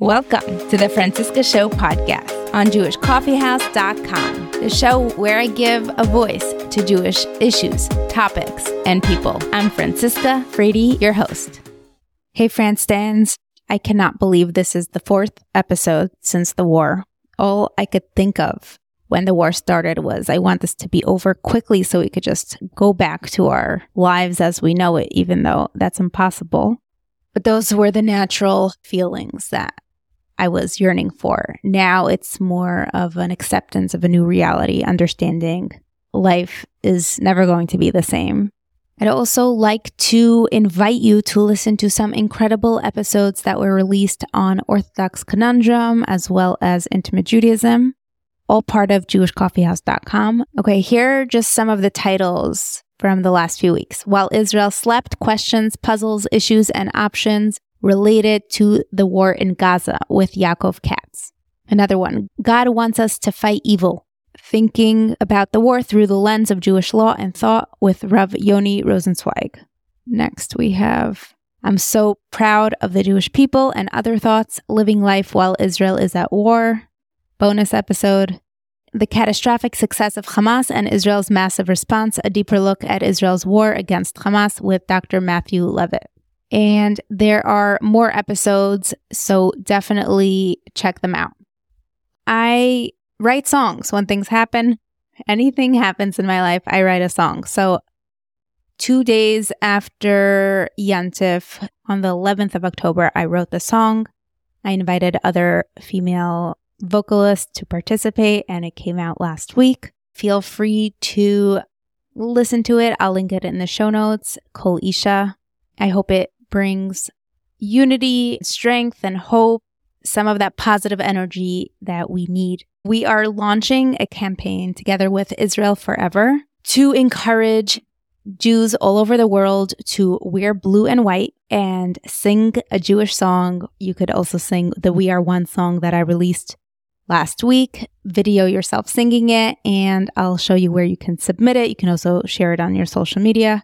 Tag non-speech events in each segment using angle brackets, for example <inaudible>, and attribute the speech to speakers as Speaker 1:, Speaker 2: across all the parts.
Speaker 1: Welcome to the Franciska Show podcast on JewishCoffeehouse.com, the show where I give a voice to Jewish issues, topics, and people. I'm Franciska Frady, your host. Hey, France. I cannot believe this is the fourth episode since the war. All I could think of when the war started was I want this to be over quickly so we could just go back to our lives as we know it, even though that's impossible. But those were the natural feelings that I was yearning for. Now it's more of an acceptance of a new reality, understanding life is never going to be the same. I'd also like to invite you to listen to some incredible episodes that were released on Orthodox Conundrum as well as Intimate Judaism, all part of JewishCoffeehouse.com. Okay, here are just some of the titles from the last few weeks. While Israel slept, questions, puzzles, issues, and options related to the war in Gaza with Yaakov Katz. Another one, God wants us to fight evil. Thinking about the war through the lens of Jewish law and thought with Rav Yoni Rosenzweig. Next, we have I'm so proud of the Jewish people and other thoughts, living life while Israel is at war. Bonus episode The catastrophic success of Hamas and Israel's massive response, a deeper look at Israel's war against Hamas with Dr. Matthew Levitt. And there are more episodes, so definitely check them out. I write songs when things happen. Anything happens in my life, I write a song. So, two days after Yantif, on the 11th of October, I wrote the song. I invited other female vocalists to participate, and it came out last week. Feel free to listen to it. I'll link it in the show notes. Kol Isha. I hope it brings unity, strength, and hope, some of that positive energy that we need. We are launching a campaign together with Israel Forever to encourage Jews all over the world to wear blue and white and sing a Jewish song. You could also sing the We Are One song that I released last week. Video yourself singing it, and I'll show you where you can submit it. You can also share it on your social media.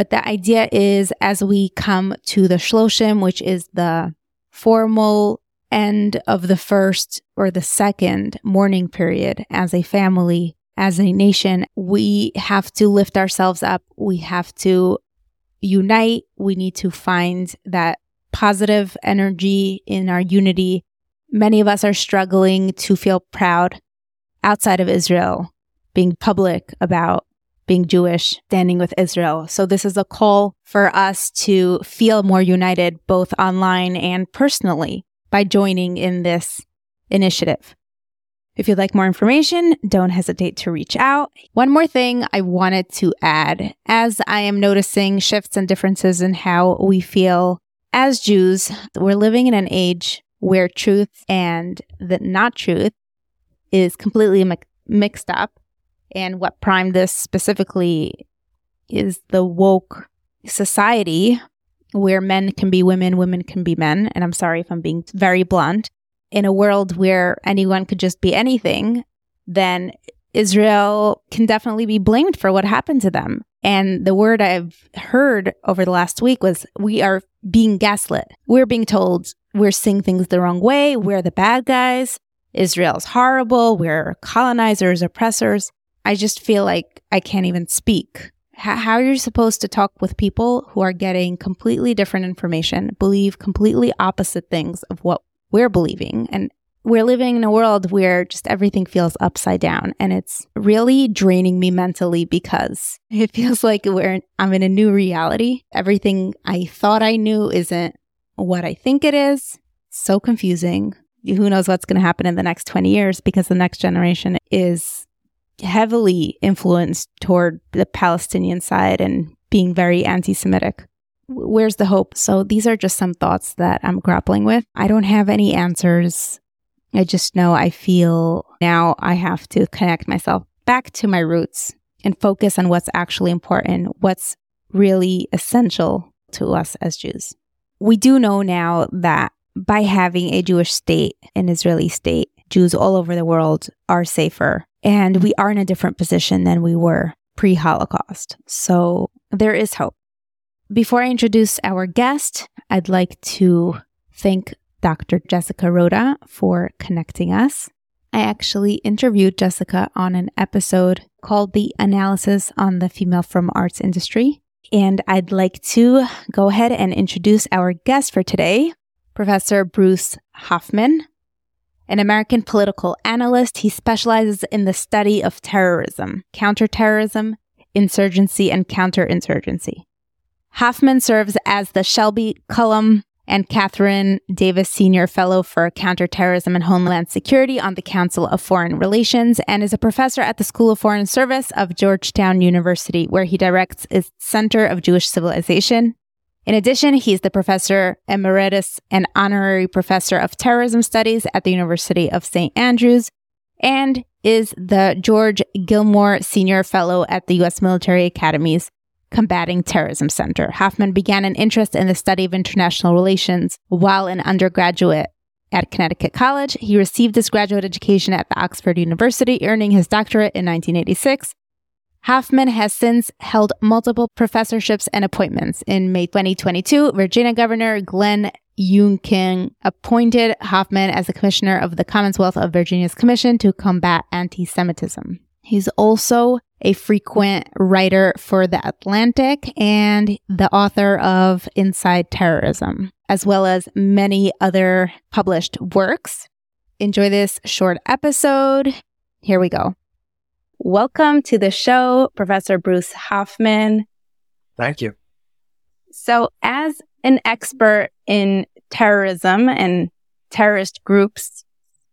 Speaker 1: But the idea is as we come to the Shloshim, which is the formal end of the first or the second mourning period as a family, as a nation, we have to lift ourselves up. We have to unite. We need to find that positive energy in our unity. Many of us are struggling to feel proud outside of Israel, being public about being Jewish, standing with Israel. So this is a call for us to feel more united both online and personally by joining in this initiative. If you'd like more information, don't hesitate to reach out. One more thing I wanted to add as I am noticing shifts and differences in how we feel as Jews, we're living in an age where truth and the not truth is completely mi- mixed up. And what primed this specifically is the woke society where men can be women, women can be men. And I'm sorry if I'm being very blunt. In a world where anyone could just be anything, then Israel can definitely be blamed for what happened to them. And the word I've heard over the last week was we are being gaslit. We're being told we're seeing things the wrong way. We're the bad guys. Israel's horrible. We're colonizers, oppressors. I just feel like I can't even speak. H- how are you supposed to talk with people who are getting completely different information, believe completely opposite things of what we're believing? And we're living in a world where just everything feels upside down and it's really draining me mentally because <laughs> it feels like we're I'm in a new reality. Everything I thought I knew isn't what I think it is. So confusing. Who knows what's going to happen in the next 20 years because the next generation is heavily influenced toward the Palestinian side and being very anti Semitic. Where's the hope? So these are just some thoughts that I'm grappling with. I don't have any answers. I just know I feel now I have to connect myself back to my roots and focus on what's actually important, what's really essential to us as Jews. We do know now that by having a Jewish state, an Israeli state, Jews all over the world are safer and we are in a different position than we were pre Holocaust. So there is hope. Before I introduce our guest, I'd like to thank Dr. Jessica Roda, for connecting us. I actually interviewed Jessica on an episode called The Analysis on the Female Frum Arts Industry. And I'd like to go ahead and introduce our guest for today, Professor Bruce Hoffman. An American political analyst, he specializes in the study of terrorism, counterterrorism, insurgency, and counterinsurgency. Hoffman serves as the Shelby Cullom and Kathryn Davis Senior Fellow for Counterterrorism and Homeland Security on the Council of Foreign Relations and is a professor at the School of Foreign Service of Georgetown University, where he directs its Center of Jewish Civilization. In addition, he's the professor emeritus and honorary professor of terrorism studies at the University of St. Andrews and is the George Gilmore Senior Fellow at the U.S. Military Academy's Combating Terrorism Center. Hoffman began an interest in the study of international relations while an undergraduate at Connecticut College. He received his graduate education at the Oxford University, earning his doctorate in 1986. Hoffman has since held multiple professorships and appointments. In May 2022, Virginia Governor Glenn Youngkin appointed Hoffman as the commissioner of the Commonwealth of Virginia's Commission to Combat Anti Semitism. He's also a frequent writer for The Atlantic and the author of Inside Terrorism, as well as many other published works. Enjoy this short episode. Here we go. Welcome to the show, Professor Bruce Hoffman.
Speaker 2: Thank you.
Speaker 1: So, as an expert in terrorism and terrorist groups,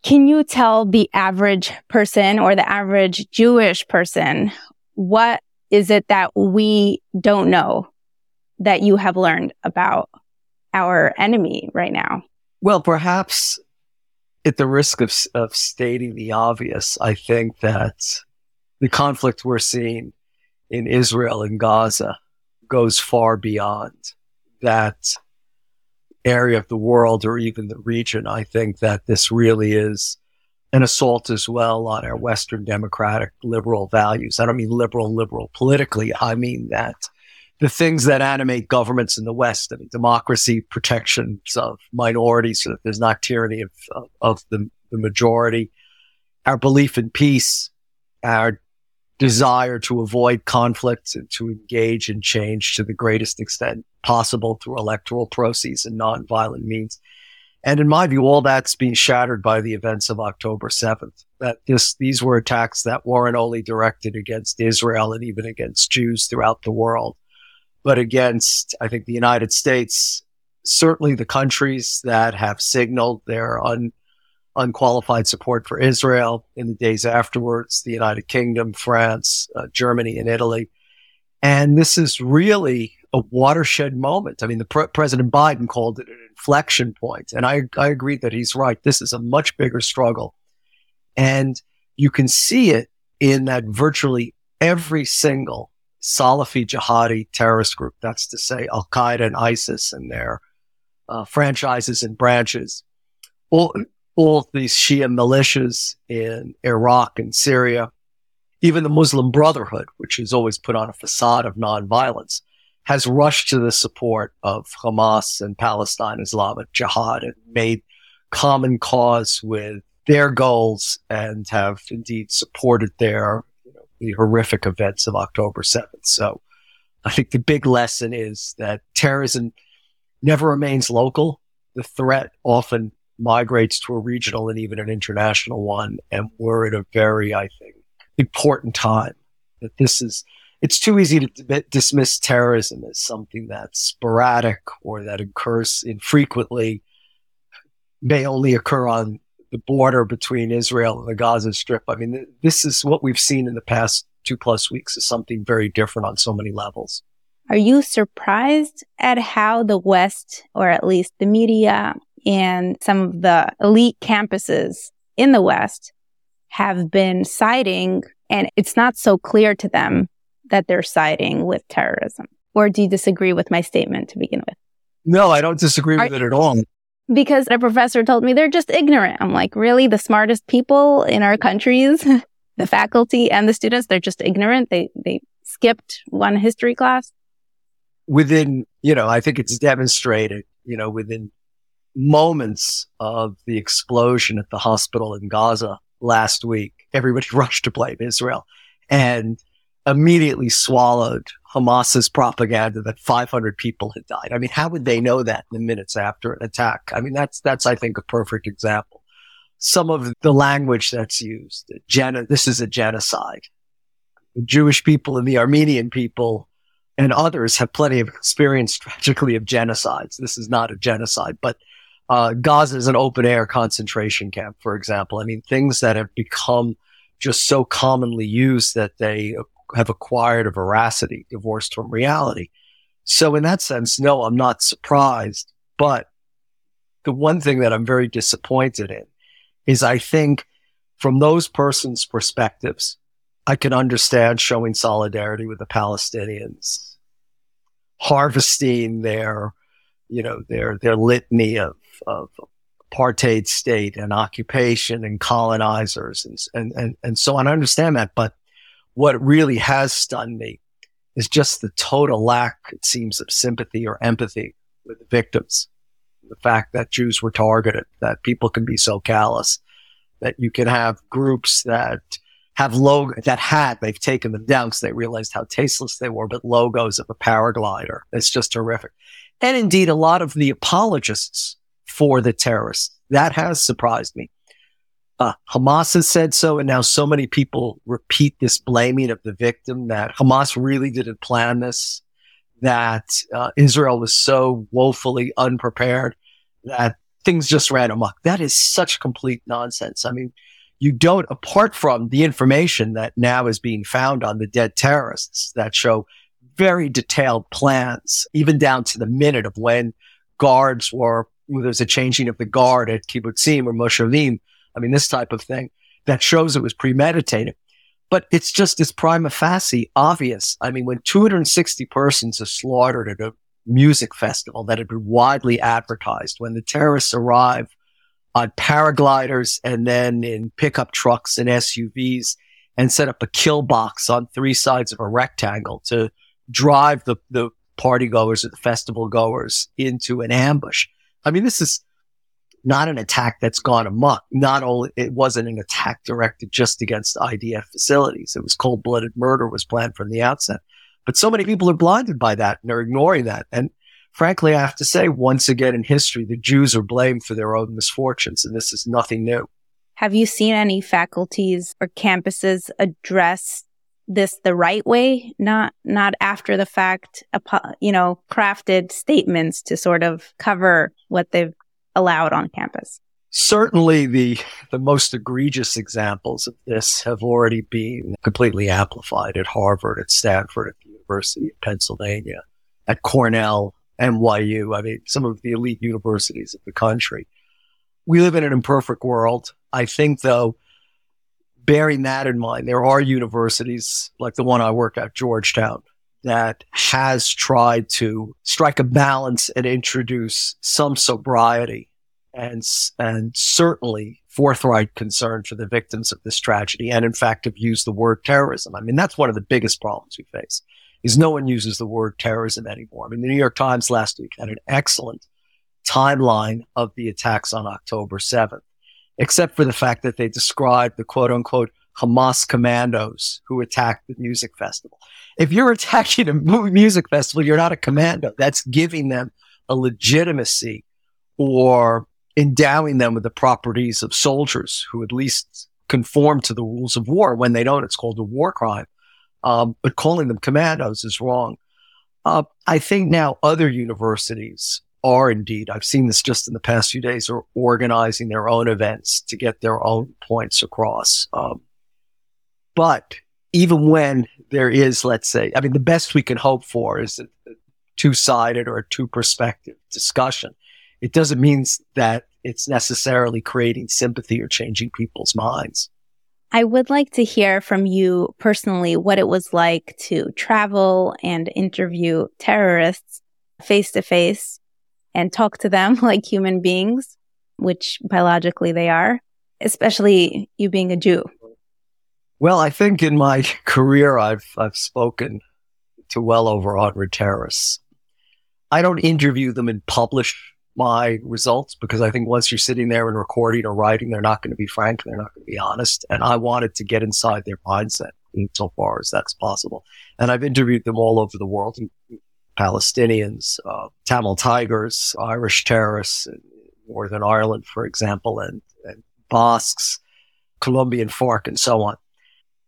Speaker 1: can you tell the average person or the average Jewish person what is it that we don't know that you have learned about our enemy right now?
Speaker 2: Well, perhaps at the risk of, of stating the obvious, I think that the conflict we're seeing in Israel and Gaza goes far beyond that area of the world or even the region. I think that this really is an assault as well on our Western democratic liberal values. I don't mean liberal, liberal politically. I mean that the things that animate governments in the West, I mean, democracy, protections of minorities so that there's not tyranny of, of, of the, the majority, our belief in peace, our desire to avoid conflict and to engage in change to the greatest extent possible through electoral processes and nonviolent means. And in my view, all that's being shattered by the events of October 7th. That this, these were attacks that weren't only directed against Israel and even against Jews throughout the world, but against, I think, the United States, certainly the countries that have signaled their un, unqualified support for Israel in the days afterwards, the United Kingdom, France, uh, Germany, and Italy. And this is really a watershed moment. I mean, the pre- President Biden called it an inflection point, and I I agree that he's right. This is a much bigger struggle, and you can see it in that virtually every single Salafi jihadi terrorist group. That's to say, Al Qaeda and ISIS and their uh, franchises and branches. All all these Shia militias in Iraq and Syria, even the Muslim Brotherhood, which has always put on a facade of nonviolence, has rushed to the support of Hamas and Palestine Islamic Jihad and made common cause with their goals and have indeed supported their you know, the horrific events of October 7th. So I think the big lesson is that terrorism never remains local. The threat often migrates to a regional and even an international one. And we're at a very, I think, important time that this is it's too easy to dismiss terrorism as something that's sporadic or that occurs infrequently, may only occur on the border between Israel and the Gaza Strip. I mean, th- this is what we've seen in the past two plus weeks is something very different on so many levels.
Speaker 1: Are you surprised at how the West, or at least the media and some of the elite campuses in the West, have been siding, and it's not so clear to them that they're siding with terrorism? Or do you disagree with my statement to begin with?
Speaker 2: No, I don't disagree with it at all.
Speaker 1: Because a professor told me they're just ignorant. I'm like, really? The smartest people in our countries, <laughs> the faculty and the students, they're just ignorant. They, they skipped one history class.
Speaker 2: Within, you know, I think it's demonstrated, you know, within moments of the explosion at the hospital in Gaza last week, everybody <laughs> rushed to blame Israel and immediately swallowed Hamas's propaganda that 500 people had died. I mean, how would they know that in the minutes after an attack? I mean, that's, that's, I think, a perfect example. Some of the language that's used, gen- this is a genocide. The Jewish people and the Armenian people and others have plenty of experience tragically of genocides. This is not a genocide, but uh, Gaza is an open air concentration camp, for example. I mean, things that have become just so commonly used that they have acquired a veracity divorced from reality. So in that sense, no, I'm not surprised. But the one thing that I'm very disappointed in is I think from those persons' perspectives, I can understand showing solidarity with the Palestinians, harvesting their, you know, their, their litany of, of apartheid state and occupation and colonizers and, and, and, and so on. I understand that, but what really has stunned me is just the total lack, it seems, of sympathy or empathy with the victims. The fact that Jews were targeted, that people can be so callous, that you can have groups that have logo that had, they've taken them down because they realized how tasteless they were, but logos of a paraglider. It's just terrific. And indeed, a lot of the apologists for the terrorists, that has surprised me. Uh, Hamas has said so, and now so many people repeat this blaming of the victim that Hamas really didn't plan this, that uh, Israel was so woefully unprepared that things just ran amok. That is such complete nonsense. I mean, you don't, apart from the information that now is being found on the dead terrorists that show very detailed plans, even down to the minute of when guards were, there's a changing of the guard at kibbutzim or moshavim I mean, this type of thing that shows it was premeditated. But it's just this prima facie obvious. I mean, when 260 persons are slaughtered at a music festival that had been widely advertised, when the terrorists arrive on paragliders and then in pickup trucks and SUVs and set up a kill box on three sides of a rectangle to drive the, the party goers or the festival goers into an ambush. I mean, this is not an attack that's gone amok. Not only it wasn't an attack directed just against IDF facilities. It was cold blooded murder was planned from the outset. But so many people are blinded by that and are ignoring that. And frankly, I have to say, once again in history, the Jews are blamed for their own misfortunes, and this is nothing new.
Speaker 1: Have you seen any faculties or campuses address this the right way, not not after the fact, you know, crafted statements to sort of cover what they've allowed on campus?
Speaker 2: Certainly the, the most egregious examples of this have already been completely amplified at Harvard, at Stanford, at the University of Pennsylvania, at Cornell, NYU. I mean, some of the elite universities of the country. We live in an imperfect world. I think though, bearing that in mind, there are universities like the one I work at, Georgetown, that has tried to strike a balance and introduce some sobriety and, and certainly forthright concern for the victims of this tragedy. And in fact, have used the word terrorism. I mean, that's one of the biggest problems we face is no one uses the word terrorism anymore. I mean, the New York Times last week had an excellent timeline of the attacks on October 7th, except for the fact that they described the quote unquote Hamas commandos who attacked the music festival. If you're attacking a music festival, you're not a commando. That's giving them a legitimacy or endowing them with the properties of soldiers who at least conform to the rules of war. When they don't, it's called a war crime. Um, but calling them commandos is wrong. Uh, I think now other universities are indeed, I've seen this just in the past few days, are organizing their own events to get their own points across. Um, but even when there is, let's say, I mean, the best we can hope for is a, two sided or a two perspective discussion. It doesn't mean that it's necessarily creating sympathy or changing people's minds.
Speaker 1: I would like to hear from you personally what it was like to travel and interview terrorists face to face and talk to them <laughs> like human beings, which biologically they are, especially you being a Jew.
Speaker 2: Well, I think in my <laughs> career, I've, I've spoken to well over 100 terrorists. I don't interview them and publish my results because I think once you're sitting there and recording or writing, they're not going to be frank. They're not going to be honest. And I wanted to get inside their mindset so far as that's possible. And I've interviewed them all over the world, Palestinians, uh, Tamil Tigers, Irish terrorists in Northern Ireland, for example, and, and Basques, Colombian FARC, and so on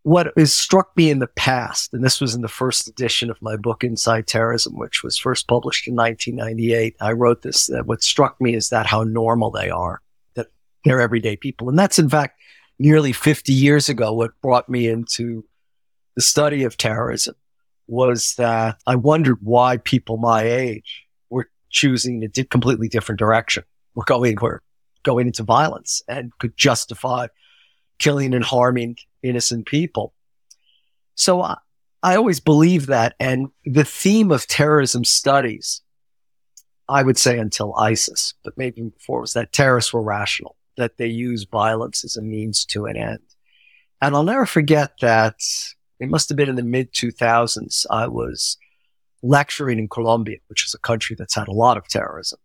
Speaker 2: what has struck me in the past, and this was in the first edition of my book, Inside Terrorism, which was first published in 1998. I wrote this, that what struck me is that how normal they are, that they're everyday people. And that's in fact nearly 50 years ago. What brought me into the study of terrorism was that I wondered why people my age were choosing a completely different direction. We're going, we're going into violence and could justify killing and harming innocent people. So I, I always believe that. And the theme of terrorism studies, I would say until ISIS, but maybe before was that terrorists were rational, that they use violence as a means to an end. And I'll never forget that it must have been in the mid 2000s. I was lecturing in Colombia, which is a country that's had a lot of terrorism.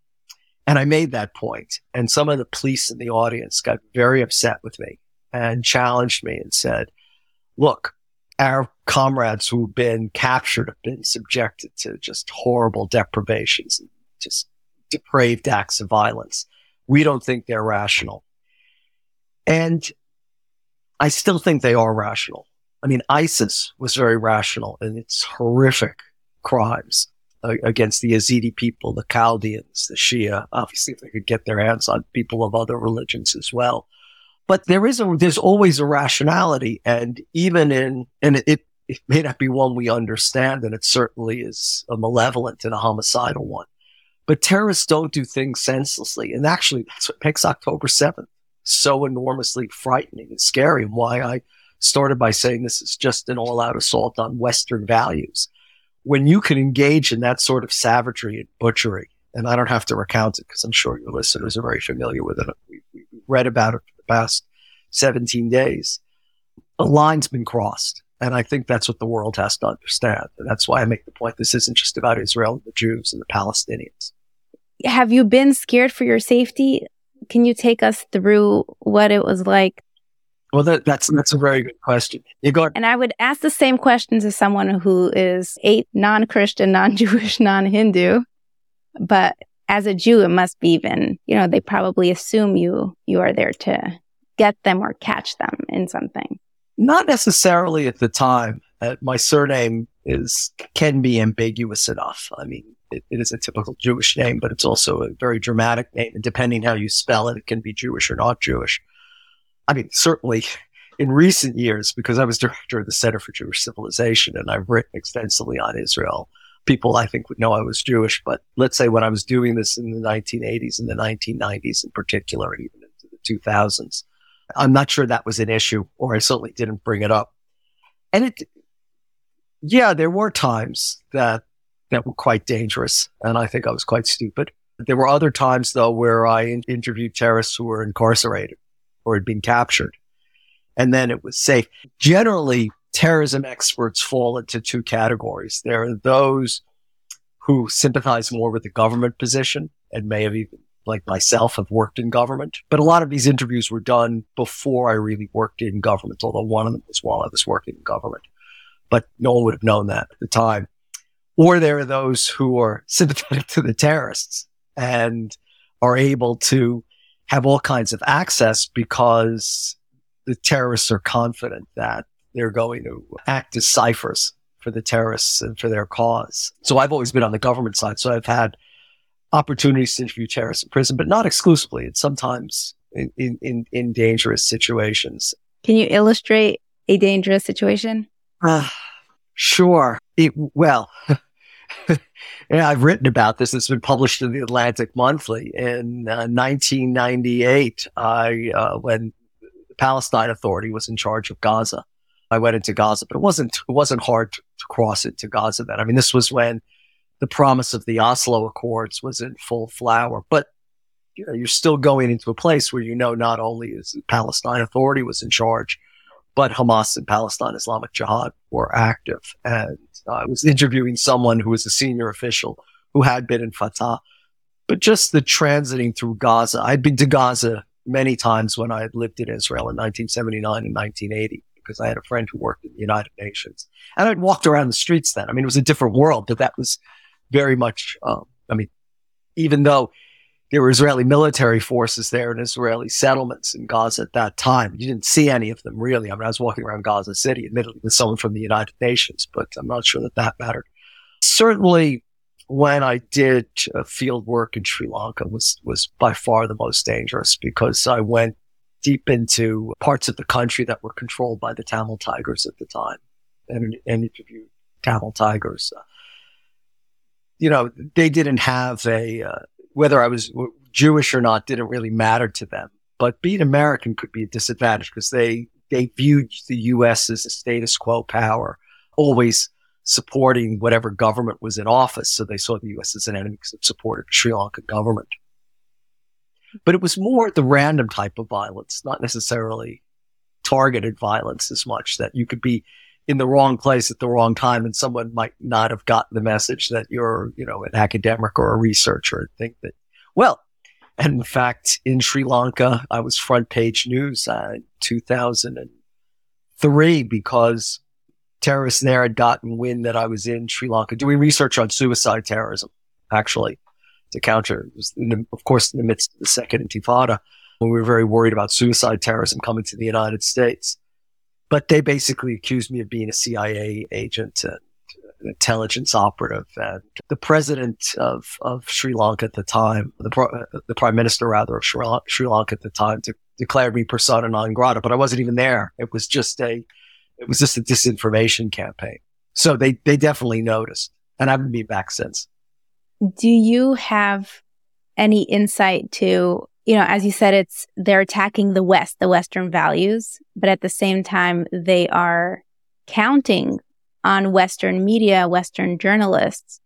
Speaker 2: And I made that point. and some of the police in the audience got very upset with me and challenged me and said, look, our comrades who've been captured have been subjected to just horrible deprivations and just depraved acts of violence. We don't think they're rational. And I still think they are rational. I mean, ISIS was very rational in its horrific crimes uh, against the Yazidi people, the Chaldeans, the Shia. Obviously, if they could get their hands on people of other religions as well. But there is a, there's always a rationality. And even in, and it, it may not be one we understand, and it certainly is a malevolent and a homicidal one. But terrorists don't do things senselessly. And actually, that's what makes October 7th so enormously frightening and scary and why I started by saying this is just an all out assault on Western values. When you can engage in that sort of savagery and butchery, and I don't have to recount it because I'm sure your listeners are very familiar with it. We, we read about it for the past 17 days, a line's been crossed. And I think that's what the world has to understand. And that's why I make the point this isn't just about Israel and the Jews and the Palestinians.
Speaker 1: Have you been scared for your safety? Can you take us through what it was like?
Speaker 2: Well, that, that's that's a very good question. You go.
Speaker 1: And I would ask the same questions as someone who is a non-Christian, non-Jewish, non-Hindu, but as a Jew, it must be even, you know, they probably assume you, you are there to get them or catch them in something.
Speaker 2: Not necessarily at the time. Uh, my surname is, can be ambiguous enough. I mean, it, it is a typical Jewish name, but it's also a very dramatic name. And depending how you spell it, it can be Jewish or not Jewish. I mean, certainly in recent years, because I was director of the Center for Jewish Civilization and I've written extensively on Israel, people I think would know I was Jewish. But let's say when I was doing this in the 1980s and the 1990s in particular, even into the 2000s, I'm not sure that was an issue, or I certainly didn't bring it up. And it, yeah, there were times that that were quite dangerous, and I think I was quite stupid. There were other times though where I in- interviewed terrorists who were incarcerated or had been captured, and then it was safe. Generally, terrorism experts fall into two categories. There are those who sympathize more with the government position and may have even, like myself, have worked in government. But a lot of these interviews were done before I really worked in government, although one of them was while I was working in government. But no one would have known that at the time. Or there are those who are sympathetic to the terrorists and are able to have all kinds of access because the terrorists are confident that they're going to act as ciphers for the terrorists and for their cause. So I've always been on the government side. So I've had opportunities to interview terrorists in prison, but not exclusively. It's sometimes in, in, in dangerous situations.
Speaker 1: Can you illustrate a dangerous situation? Uh,
Speaker 2: sure. It, well, <laughs> <laughs> yeah, I've written about this. It's been published in the Atlantic Monthly in uh, 1998. I, uh, when the Palestine Authority was in charge of Gaza, I went into Gaza, but it wasn't it wasn't hard to, cross into Gaza then. I mean, this was when the promise of the Oslo Accords was in full flower, but you know, you're still going into a place where you know not only is the Palestine Authority was in charge, but Hamas and Palestine Islamic Jihad were active. And I was interviewing someone who was a senior official who had been in Fatah. but just the transiting through Gaza. I'd been to Gaza many times when I had lived in Israel in 1979 and 1980 because I had a friend who worked in the United Nations and I'd walked around the streets then. I mean, it was a different world, but that was very much, um, I mean, even though there were Israeli military forces there and Israeli settlements in Gaza at that time. You didn't see any of them really. I mean, I was walking around Gaza City, admittedly with someone from the United Nations, but I'm not sure that that mattered. Certainly, when I did uh, field work in Sri Lanka was was by far the most dangerous because I went deep into parts of the country that were controlled by the Tamil Tigers at the time and, and interviewed Tamil Tigers. Uh, you know, they didn't have a uh, whether I was Jewish or not didn't really matter to them. But being American could be a disadvantage because they, they viewed the U.S. as a status quo power, always supporting whatever government was in office. So they saw the U.S. as an enemy because it supported Sri Lanka government. But it was more the random type of violence, not necessarily targeted violence as much that you could be in the wrong place at the wrong time and someone might not have gotten the message that you're, you know, an academic or a researcher and think that, well, and in fact, in Sri Lanka, I was front page news uh, in 2003 because terrorists there had gotten wind that I was in Sri Lanka doing research on suicide terrorism, actually, to counter. The, of course, in the midst of the second intifada when we were very worried about suicide terrorism coming to the United States. But they basically accused me of being a CIA agent and an intelligence operative. And the president of, of Sri Lanka at the time, the, pro, the prime minister rather of Sri, Sri Lanka at the time, to, declared me persona non grata. But I wasn't even there. It was just a, it was just a disinformation campaign. So they, they definitely noticed, and I haven't been back since.
Speaker 1: Do you have any insight to you know, as you said, it's they're attacking the West, the Western values, but at the same time, they are counting on Western media, Western journalists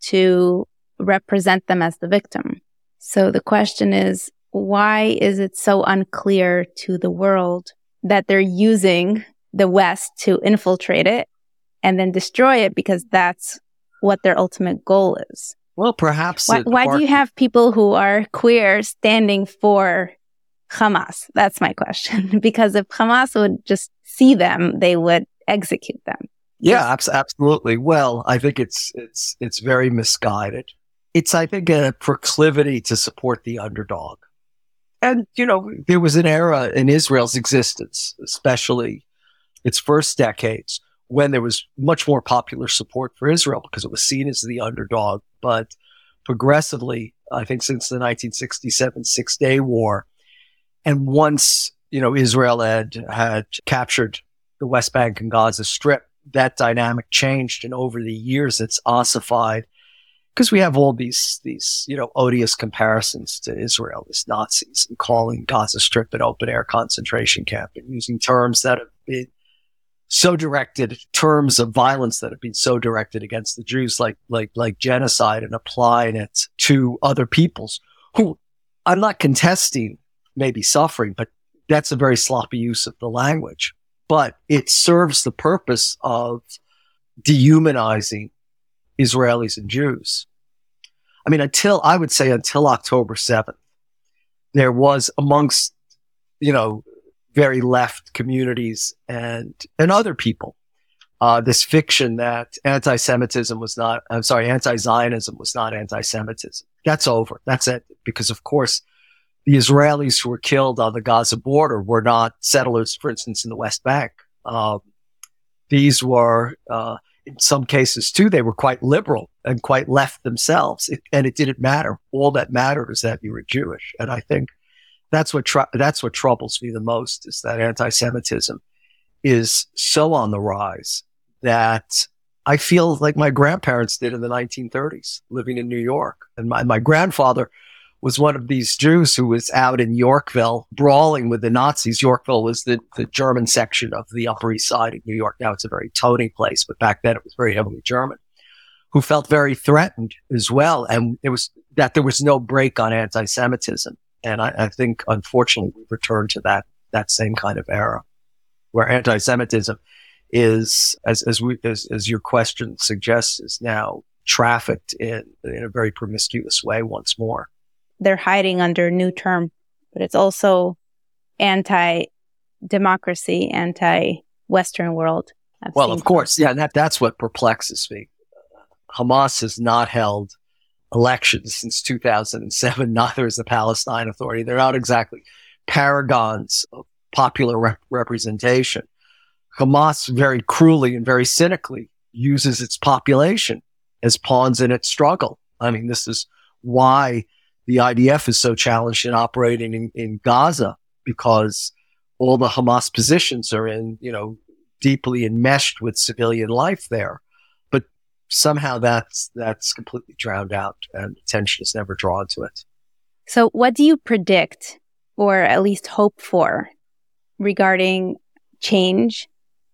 Speaker 1: to represent them as the victim. So the question is, why is it so unclear to the world that they're using the West to infiltrate it and then destroy it because that's what their ultimate goal is?
Speaker 2: Well, perhaps.
Speaker 1: Why, why do you have people who are queer standing for Hamas? That's my question. <laughs> because if Hamas would just see them, they would execute them.
Speaker 2: Yeah, absolutely. Well, I think it's it's it's very misguided. It's I think a proclivity to support the underdog. And you know, there was an era in Israel's existence, especially its first decades, when there was much more popular support for Israel because it was seen as the underdog. But progressively, I think since the 1967 Six Day War, and once you know Israel had had captured the West Bank and Gaza Strip, that dynamic changed, and over the years, it's ossified because we have all these these you know odious comparisons to Israel as Nazis and calling Gaza Strip an open air concentration camp and using terms that have been so directed terms of violence that have been so directed against the Jews, like, like, like genocide and applying it to other peoples who I'm not contesting maybe suffering, but that's a very sloppy use of the language, but it serves the purpose of dehumanizing Israelis and Jews. I mean, until I would say until October 7th, there was amongst, you know, very left communities and and other people. Uh, this fiction that anti-Semitism was not, I'm sorry, anti-Zionism was not anti-Semitism. That's over. That's it. Because of course, the Israelis who were killed on the Gaza border were not settlers, for instance, in the West Bank. Uh, these were, uh, in some cases too, they were quite liberal and quite left themselves. It, and it didn't matter. All that mattered is that you were Jewish. And I think that's what tr- that's what troubles me the most is that anti-Semitism is so on the rise that I feel like my grandparents did in the 1930s, living in New York, and my my grandfather was one of these Jews who was out in Yorkville brawling with the Nazis. Yorkville was the, the German section of the Upper East Side of New York. Now it's a very Tony place, but back then it was very heavily German, who felt very threatened as well. And it was that there was no break on anti-Semitism. And I, I think, unfortunately, we've returned to that, that same kind of era where anti-Semitism is, as, as we, as, as your question suggests, is now trafficked in, in a very promiscuous way once more.
Speaker 1: They're hiding under a new term, but it's also anti democracy, anti Western world.
Speaker 2: I've well, of course. Yeah. That, that's what perplexes me. Hamas has not held elections since 2007. <laughs> Neither is the Palestine Authority. They're not exactly paragons of popular rep- representation. Hamas very cruelly and very cynically uses its population as pawns in its struggle. I mean, this is why the IDF is so challenged in operating in, in Gaza because all the Hamas positions are in, you know, deeply enmeshed with civilian life there. Somehow that's, that's completely drowned out and attention is never drawn to it.
Speaker 1: So what do you predict or at least hope for regarding change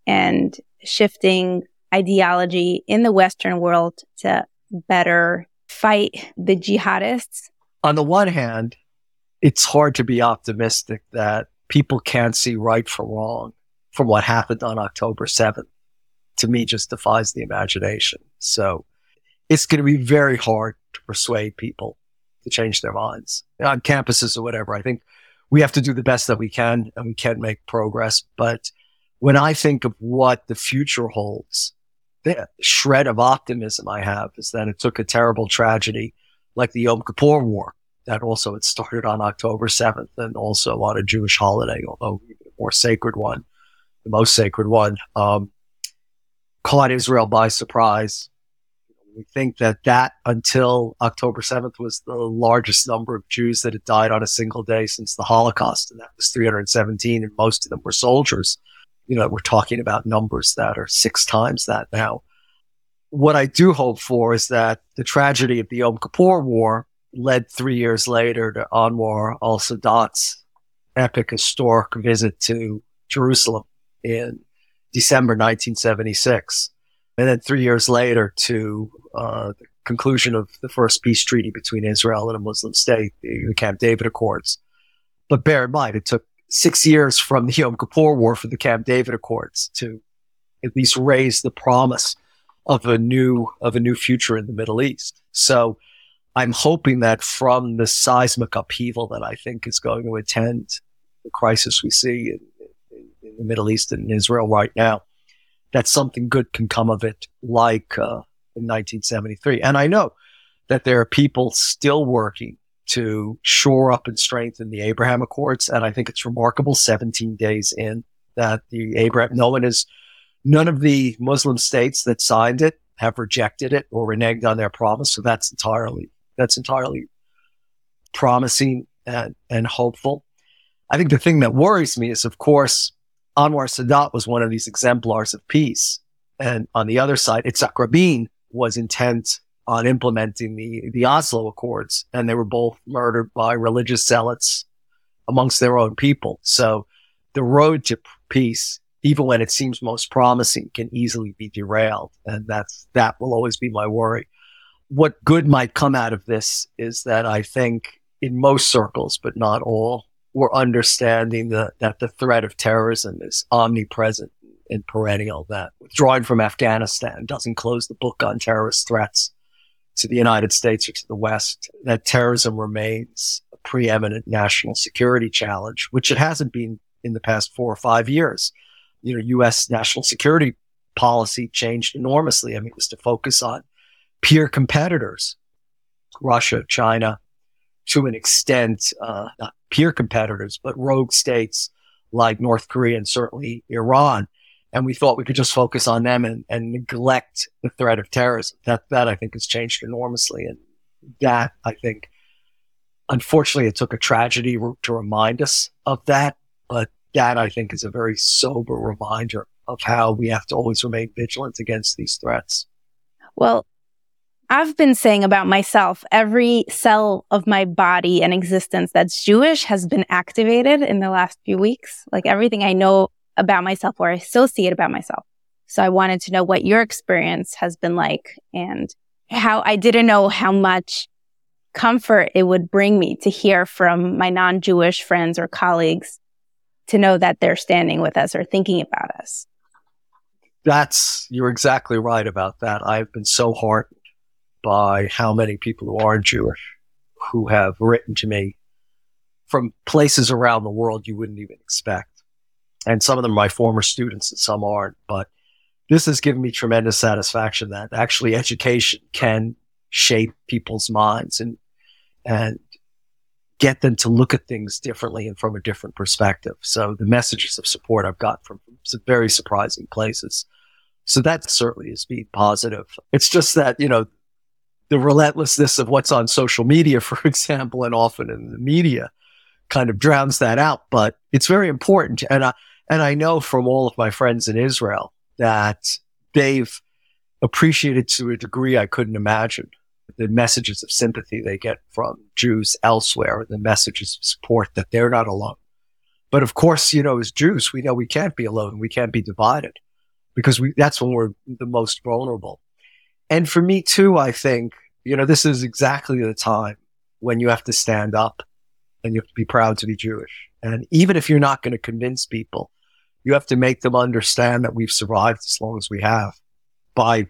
Speaker 1: and shifting ideology in the Western world to better fight the jihadists?
Speaker 2: On the one hand, it's hard to be optimistic that people can't see right from wrong from what happened on October 7th. To me, just defies the imagination. So it's going to be very hard to persuade people to change their minds on campuses or whatever. I think we have to do the best that we can and we can make progress. But when I think of what the future holds, the shred of optimism I have is that it took a terrible tragedy like the Yom Kippur War that also it started on October 7th and also on a Jewish holiday, although a more sacred one, the most sacred one, um, caught Israel by surprise. We think that that until October 7th was the largest number of Jews that had died on a single day since the Holocaust. And that was 317 and most of them were soldiers you know, we're talking about numbers that are six times that now. What I do hope for is that the tragedy of the Yom Kippur War led three years later to Anwar al Sadat's epic historic visit to Jerusalem in December 1976. And then three years later to uh, the conclusion of the first peace treaty between Israel and a Muslim state, the Camp David Accords. But bear in mind, it took six years from the Yom Kippur War for the Camp David Accords to at least raise the promise of a new of a new future in the Middle East. So I'm hoping that from the seismic upheaval that I think is going to attend the crisis we see in, the Middle East and Israel right now, that something good can come of it, like uh, in 1973. And I know that there are people still working to shore up and strengthen the Abraham Accords. And I think it's remarkable 17 days in that the Abraham, no one is, none of the Muslim states that signed it have rejected it or reneged on their promise. So that's entirely, that's entirely promising and, and hopeful. I think the thing that worries me is, of course, Anwar Sadat was one of these exemplars of peace. And on the other side, Itzhak Rabin was intent on implementing the, the Oslo Accords, and they were both murdered by religious zealots amongst their own people. So the road to peace, even when it seems most promising, can easily be derailed. And that's, that will always be my worry. What good might come out of this is that I think in most circles, but not all, we're understanding the, that the threat of terrorism is omnipresent and perennial, that withdrawing from Afghanistan doesn't close the book on terrorist threats to the United States or to the West, that terrorism remains a preeminent national security challenge, which it hasn't been in the past four or five years. You know, U.S. national security policy changed enormously. I mean, it was to focus on peer competitors, Russia, China, to an extent, uh, not peer competitors, but rogue states like North Korea and certainly Iran and we thought we could just focus on them and, and neglect the threat of terrorism. That that I think has changed enormously, and that I think, unfortunately, it took a tragedy to remind us of that. But that I think is a very sober reminder of how we have to always remain vigilant against these threats.
Speaker 1: Well, I've been saying about myself, every cell of my body and existence that's Jewish has been activated in the last few weeks. Like everything I know about myself or associate about myself. So I wanted to know what your experience has been like and how I didn't know how much comfort it would bring me to hear from my non-Jewish friends or colleagues to know that they're standing with us or thinking about us.
Speaker 2: That's, you're exactly right about that. I've been so heartened by how many people who aren't Jewish who have written to me from places around the world you wouldn't even expect. And some of them are my former students and some aren't. But this has given me tremendous satisfaction that actually education can shape people's minds and, and get them to look at things differently and from a different perspective. So the messages of support I've got from some very surprising places. So that certainly has been positive. It's just that, you know, the relentlessness of what's on social media, <laughs> for example, and often in the media kind of drowns that out, but it's very important. And I, and I know from all of my friends in Israel that they've appreciated to a degree I couldn't imagine the messages of sympathy they get from Jews elsewhere, the messages of support that they're not alone. But of course, you know, as Jews, we know we can't be alone. We can't be divided because we, that's when we're the most vulnerable. And for me too, I think, you know, this is exactly the time when you have to stand up and you have to be proud to be Jewish. And even if you're not going to convince people, you have to make them understand that we've survived as long as we have by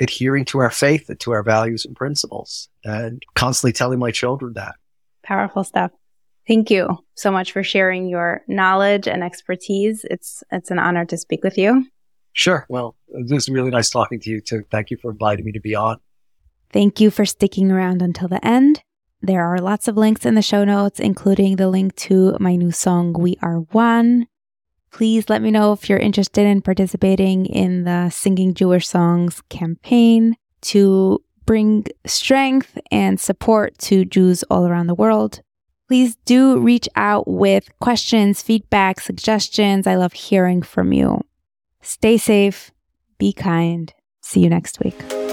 Speaker 2: adhering to our faith and to our values and principles and constantly telling my children that.
Speaker 1: Powerful stuff. Thank you so much for sharing your knowledge and expertise. It's it's an honor to speak with you.
Speaker 2: Sure. Well, it was really nice talking to you too. Thank you for inviting me to be on.
Speaker 1: Thank you for sticking around until the end. There are lots of links in the show notes, including the link to my new song, We Are One. Please let me know if you're interested in participating in the Singing Jewish Songs campaign to bring strength and support to Jews all around the world. Please do reach out with questions, feedback, suggestions. I love hearing from you. Stay safe, be kind. See you next week.